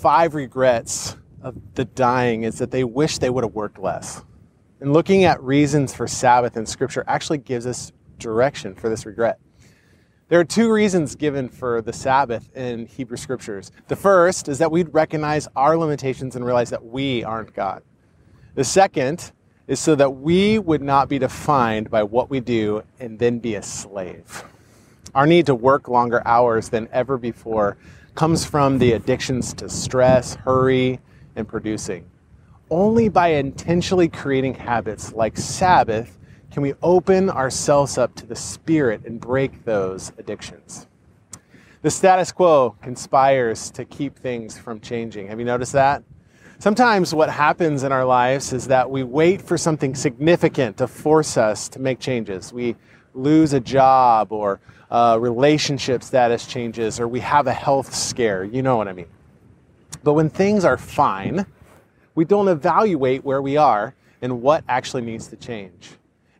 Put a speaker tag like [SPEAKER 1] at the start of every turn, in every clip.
[SPEAKER 1] five regrets of the dying is that they wish they would have worked less. And looking at reasons for Sabbath in Scripture actually gives us direction for this regret. There are two reasons given for the Sabbath in Hebrew Scriptures. The first is that we'd recognize our limitations and realize that we aren't God. The second is so that we would not be defined by what we do and then be a slave. Our need to work longer hours than ever before comes from the addictions to stress, hurry, and producing. Only by intentionally creating habits like Sabbath can we open ourselves up to the Spirit and break those addictions. The status quo conspires to keep things from changing. Have you noticed that? Sometimes what happens in our lives is that we wait for something significant to force us to make changes. We lose a job or a relationship status changes or we have a health scare. You know what I mean. But when things are fine, we don't evaluate where we are and what actually needs to change.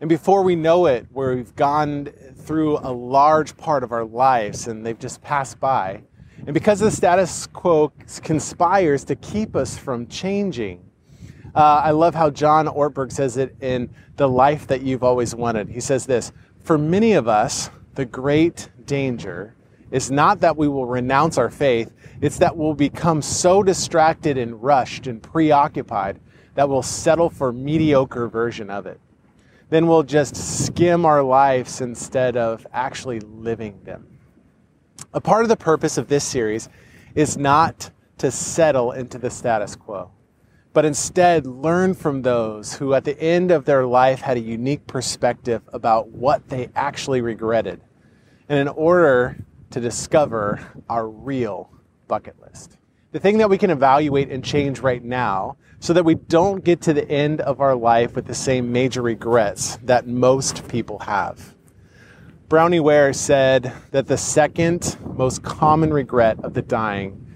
[SPEAKER 1] And before we know it, where we've gone through a large part of our lives and they've just passed by. And because the status quo conspires to keep us from changing, uh, I love how John Ortberg says it in The Life That You've Always Wanted. He says this For many of us, the great danger is not that we will renounce our faith, it's that we'll become so distracted and rushed and preoccupied that we'll settle for mediocre version of it. Then we'll just skim our lives instead of actually living them. A part of the purpose of this series is not to settle into the status quo, but instead learn from those who at the end of their life had a unique perspective about what they actually regretted. And in order to discover our real bucket list. The thing that we can evaluate and change right now so that we don't get to the end of our life with the same major regrets that most people have. Bronnie Ware said that the second most common regret of the dying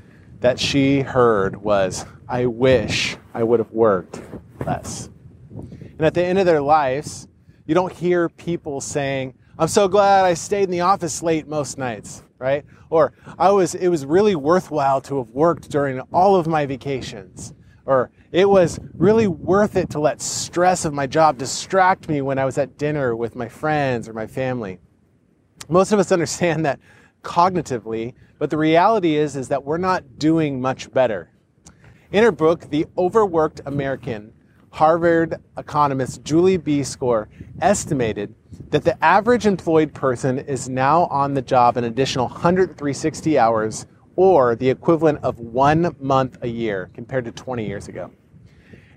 [SPEAKER 1] that she heard was, I wish I would have worked less. And at the end of their lives, you don't hear people saying, I'm so glad I stayed in the office late most nights right? Or I was it was really worthwhile to have worked during all of my vacations. Or it was really worth it to let stress of my job distract me when I was at dinner with my friends or my family. Most of us understand that cognitively, but the reality is is that we're not doing much better. In her book, The Overworked American, Harvard economist Julie B. Schor estimated that the average employed person is now on the job an additional 10360 hours or the equivalent of one month a year compared to 20 years ago.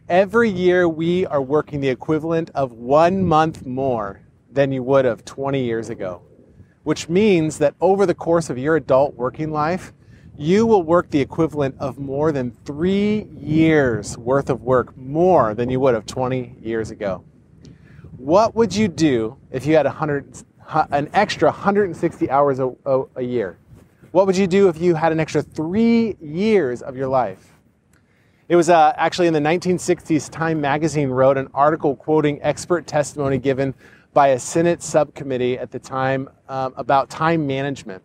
[SPEAKER 1] Every year we are working the equivalent of one month more than you would have 20 years ago, which means that over the course of your adult working life, you will work the equivalent of more than three years worth of work more than you would have 20 years ago. What would you do if you had 100, an extra 160 hours a, a, a year? What would you do if you had an extra three years of your life? It was uh, actually in the 1960s, Time magazine wrote an article quoting expert testimony given by a Senate subcommittee at the time um, about time management.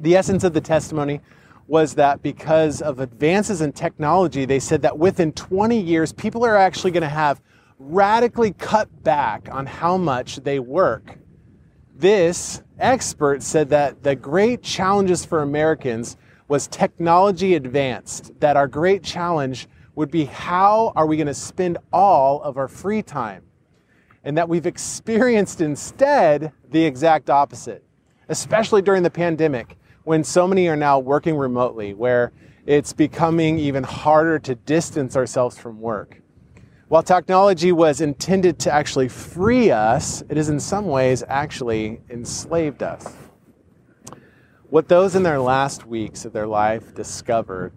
[SPEAKER 1] The essence of the testimony was that because of advances in technology, they said that within 20 years, people are actually going to have radically cut back on how much they work. This expert said that the great challenges for Americans was technology advanced, that our great challenge would be how are we going to spend all of our free time? And that we've experienced instead the exact opposite, especially during the pandemic when so many are now working remotely, where it's becoming even harder to distance ourselves from work. While technology was intended to actually free us, it has in some ways actually enslaved us. What those in their last weeks of their life discovered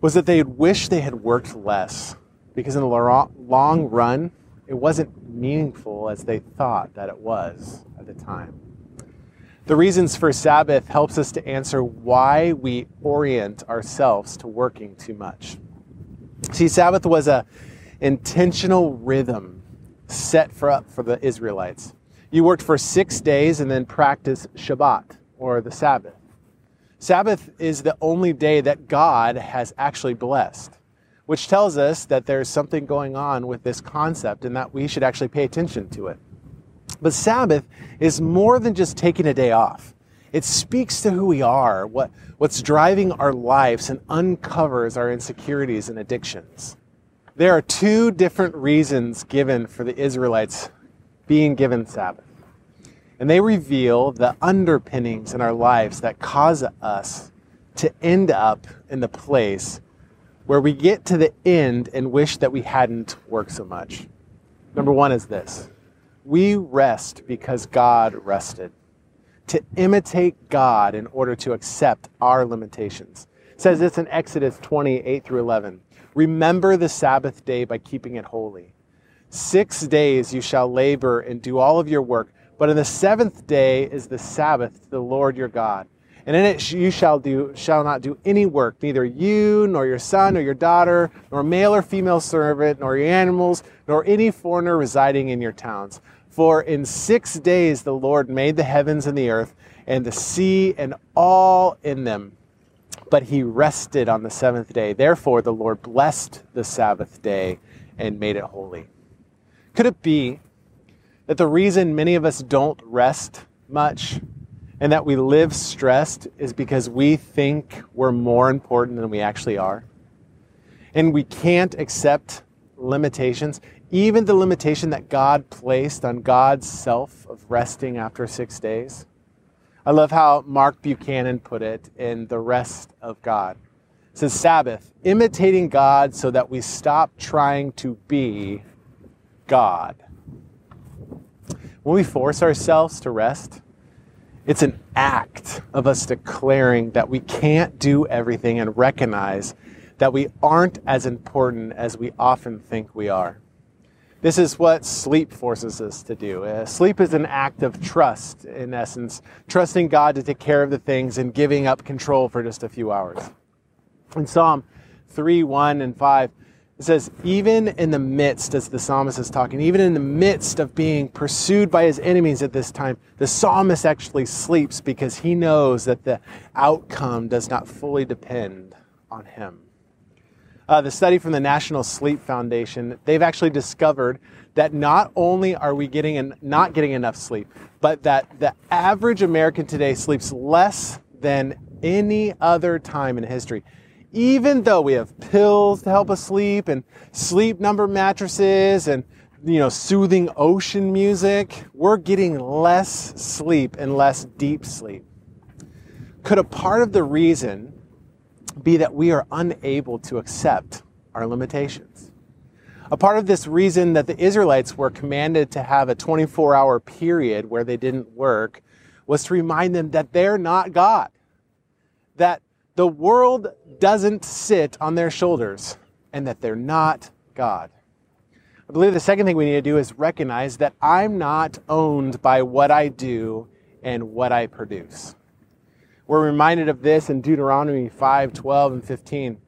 [SPEAKER 1] was that they wished they had worked less because in the long run, it wasn't meaningful as they thought that it was at the time. The reasons for Sabbath helps us to answer why we orient ourselves to working too much. See, Sabbath was a intentional rhythm set for up for the Israelites. You worked for six days and then practiced Shabbat or the Sabbath. Sabbath is the only day that God has actually blessed, which tells us that there's something going on with this concept and that we should actually pay attention to it. But Sabbath is more than just taking a day off. It speaks to who we are, what, what's driving our lives, and uncovers our insecurities and addictions. There are two different reasons given for the Israelites being given Sabbath. And they reveal the underpinnings in our lives that cause us to end up in the place where we get to the end and wish that we hadn't worked so much. Number one is this we rest because God rested to imitate God in order to accept our limitations. It says this in Exodus 28 through 11. Remember the Sabbath day by keeping it holy. Six days you shall labor and do all of your work, but in the seventh day is the Sabbath to the Lord your God. And in it you shall do shall not do any work, neither you nor your son or your daughter, nor male or female servant, nor your animals, nor any foreigner residing in your towns. For in six days the Lord made the heavens and the earth, and the sea and all in them. But he rested on the seventh day. Therefore, the Lord blessed the Sabbath day and made it holy. Could it be that the reason many of us don't rest much and that we live stressed is because we think we're more important than we actually are? And we can't accept limitations even the limitation that God placed on God's self of resting after six days. I love how Mark Buchanan put it in The Rest of God. It says, Sabbath, imitating God so that we stop trying to be God. When we force ourselves to rest, it's an act of us declaring that we can't do everything and recognize that we aren't as important as we often think we are. This is what sleep forces us to do. Uh, sleep is an act of trust, in essence, trusting God to take care of the things and giving up control for just a few hours. In Psalm 3 1 and 5, it says, even in the midst, as the psalmist is talking, even in the midst of being pursued by his enemies at this time, the psalmist actually sleeps because he knows that the outcome does not fully depend on him. Uh, the study from the National Sleep Foundation, they've actually discovered that not only are we getting in, not getting enough sleep, but that the average American today sleeps less than any other time in history. Even though we have pills to help us sleep and sleep number mattresses and you know soothing ocean music, we're getting less sleep and less deep sleep. Could a part of the reason be that we are unable to accept our limitations. A part of this reason that the Israelites were commanded to have a 24 hour period where they didn't work was to remind them that they're not God, that the world doesn't sit on their shoulders, and that they're not God. I believe the second thing we need to do is recognize that I'm not owned by what I do and what I produce. We're reminded of this in Deuteronomy 5 12 and 15.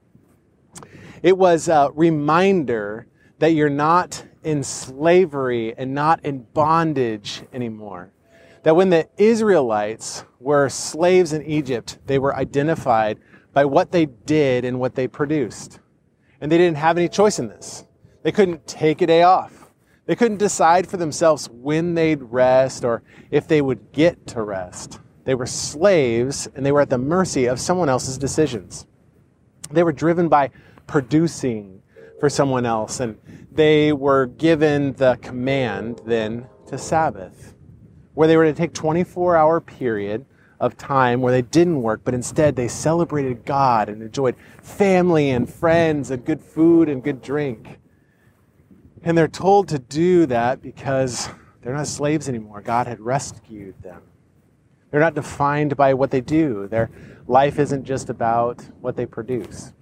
[SPEAKER 1] It was a reminder that you're not in slavery and not in bondage anymore. That when the Israelites were slaves in Egypt, they were identified by what they did and what they produced. And they didn't have any choice in this. They couldn't take a day off. They couldn't decide for themselves when they'd rest or if they would get to rest. They were slaves and they were at the mercy of someone else's decisions. They were driven by producing for someone else, and they were given the command then to Sabbath, where they were to take 24 hour period of time where they didn't work, but instead they celebrated God and enjoyed family and friends and good food and good drink. And they're told to do that because they're not slaves anymore. God had rescued them. They're not defined by what they do. Their life isn't just about what they produce.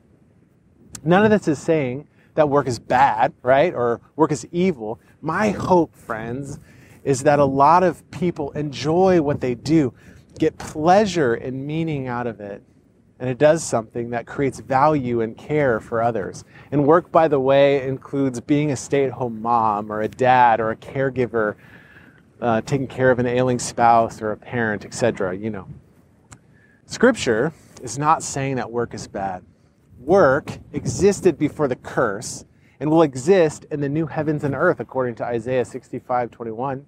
[SPEAKER 1] None of this is saying that work is bad, right? Or work is evil. My hope, friends, is that a lot of people enjoy what they do, get pleasure and meaning out of it, and it does something that creates value and care for others. And work, by the way, includes being a stay at home mom or a dad or a caregiver uh, taking care of an ailing spouse or a parent, etc. You know. Scripture is not saying that work is bad. Work existed before the curse and will exist in the new heavens and earth, according to Isaiah 65 21.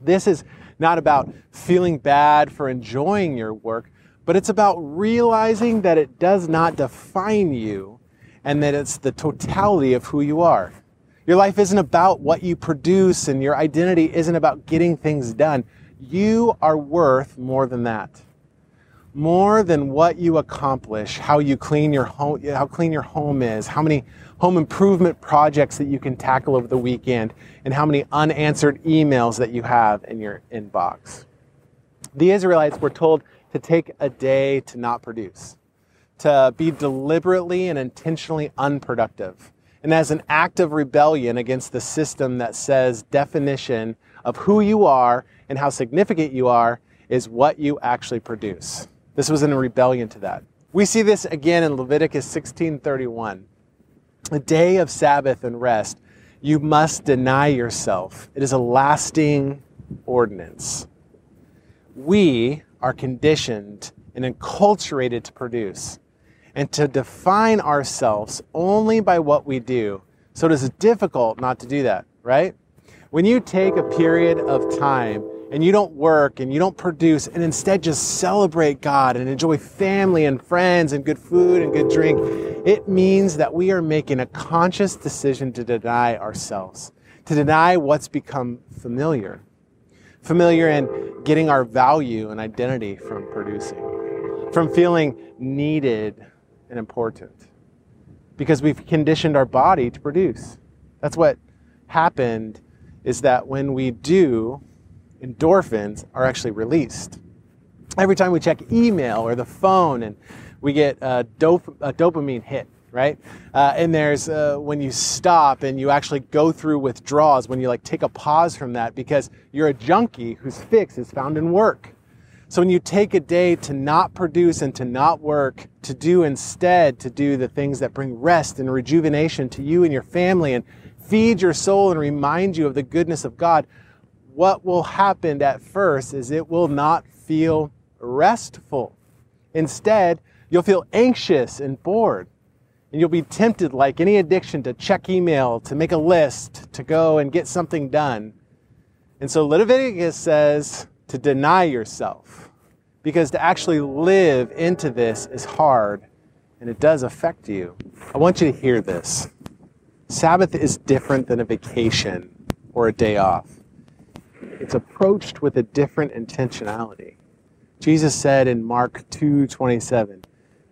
[SPEAKER 1] This is not about feeling bad for enjoying your work, but it's about realizing that it does not define you and that it's the totality of who you are. Your life isn't about what you produce and your identity isn't about getting things done. You are worth more than that. More than what you accomplish, how you clean your home, how clean your home is, how many home improvement projects that you can tackle over the weekend, and how many unanswered emails that you have in your inbox. The Israelites were told to take a day to not produce, to be deliberately and intentionally unproductive and as an act of rebellion against the system that says definition of who you are and how significant you are is what you actually produce. This was in a rebellion to that. We see this again in Leviticus 16:31. A day of Sabbath and rest, you must deny yourself. It is a lasting ordinance. We are conditioned and enculturated to produce and to define ourselves only by what we do. So it is difficult not to do that, right? When you take a period of time and you don't work and you don't produce and instead just celebrate God and enjoy family and friends and good food and good drink, it means that we are making a conscious decision to deny ourselves, to deny what's become familiar. Familiar in getting our value and identity from producing, from feeling needed and important because we've conditioned our body to produce. That's what happened is that when we do, endorphins are actually released. Every time we check email or the phone and we get a, dop- a dopamine hit, right? Uh, and there's uh, when you stop and you actually go through withdrawals, when you like take a pause from that because you're a junkie whose fix is found in work. So when you take a day to not produce and to not work, to do instead, to do the things that bring rest and rejuvenation to you and your family and feed your soul and remind you of the goodness of God, what will happen at first is it will not feel restful. Instead, you'll feel anxious and bored. And you'll be tempted, like any addiction, to check email, to make a list, to go and get something done. And so Leviticus says, to deny yourself. Because to actually live into this is hard and it does affect you. I want you to hear this. Sabbath is different than a vacation or a day off. It's approached with a different intentionality. Jesus said in Mark 2:27,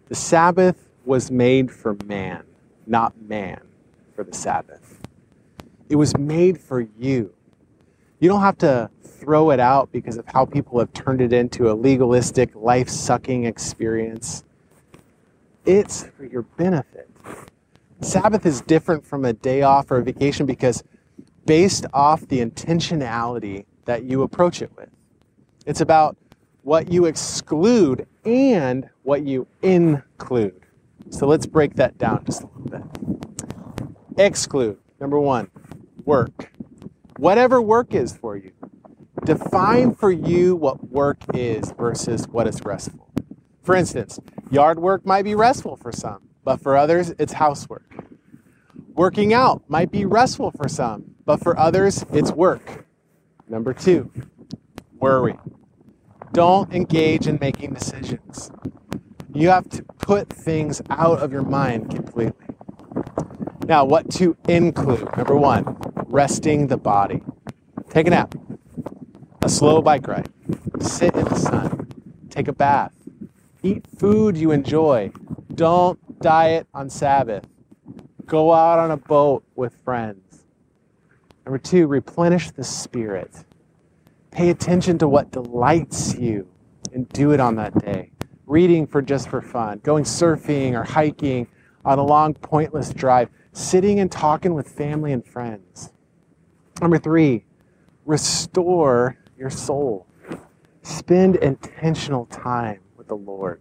[SPEAKER 1] "The Sabbath was made for man, not man for the Sabbath." It was made for you. You don't have to throw it out because of how people have turned it into a legalistic, life sucking experience. It's for your benefit. Sabbath is different from a day off or a vacation because based off the intentionality that you approach it with. It's about what you exclude and what you include. So let's break that down just a little bit. Exclude, number one, work. Whatever work is for you. Define for you what work is versus what is restful. For instance, yard work might be restful for some, but for others, it's housework. Working out might be restful for some, but for others, it's work. Number two, worry. Don't engage in making decisions. You have to put things out of your mind completely. Now, what to include? Number one, resting the body. Take a nap a slow bike ride, sit in the sun, take a bath, eat food you enjoy. Don't diet on Sabbath. Go out on a boat with friends. Number two, replenish the spirit. Pay attention to what delights you and do it on that day. Reading for just for fun, going surfing or hiking on a long, pointless drive, sitting and talking with family and friends. Number three, restore your soul. Spend intentional time with the Lord.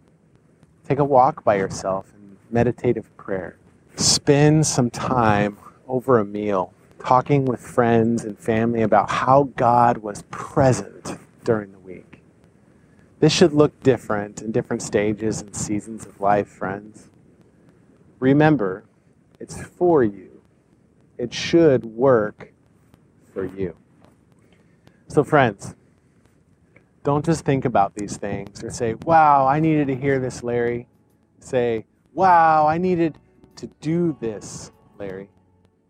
[SPEAKER 1] Take a walk by yourself in meditative prayer. Spend some time over a meal talking with friends and family about how God was present during the week. This should look different in different stages and seasons of life, friends. Remember, it's for you. It should work for you. So, friends, don't just think about these things or say, wow, I needed to hear this, Larry. Say, wow, I needed to do this, Larry.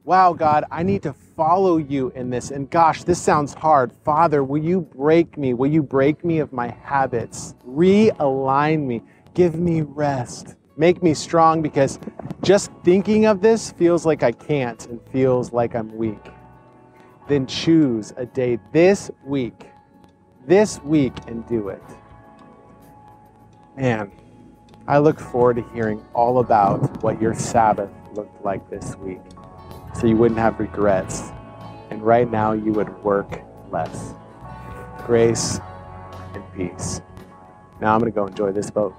[SPEAKER 1] Wow, God, I need to follow you in this. And gosh, this sounds hard. Father, will you break me? Will you break me of my habits? Realign me. Give me rest. Make me strong because just thinking of this feels like I can't and feels like I'm weak. Then choose a day this week, this week, and do it. Man, I look forward to hearing all about what your Sabbath looked like this week so you wouldn't have regrets. And right now, you would work less. Grace and peace. Now I'm going to go enjoy this boat.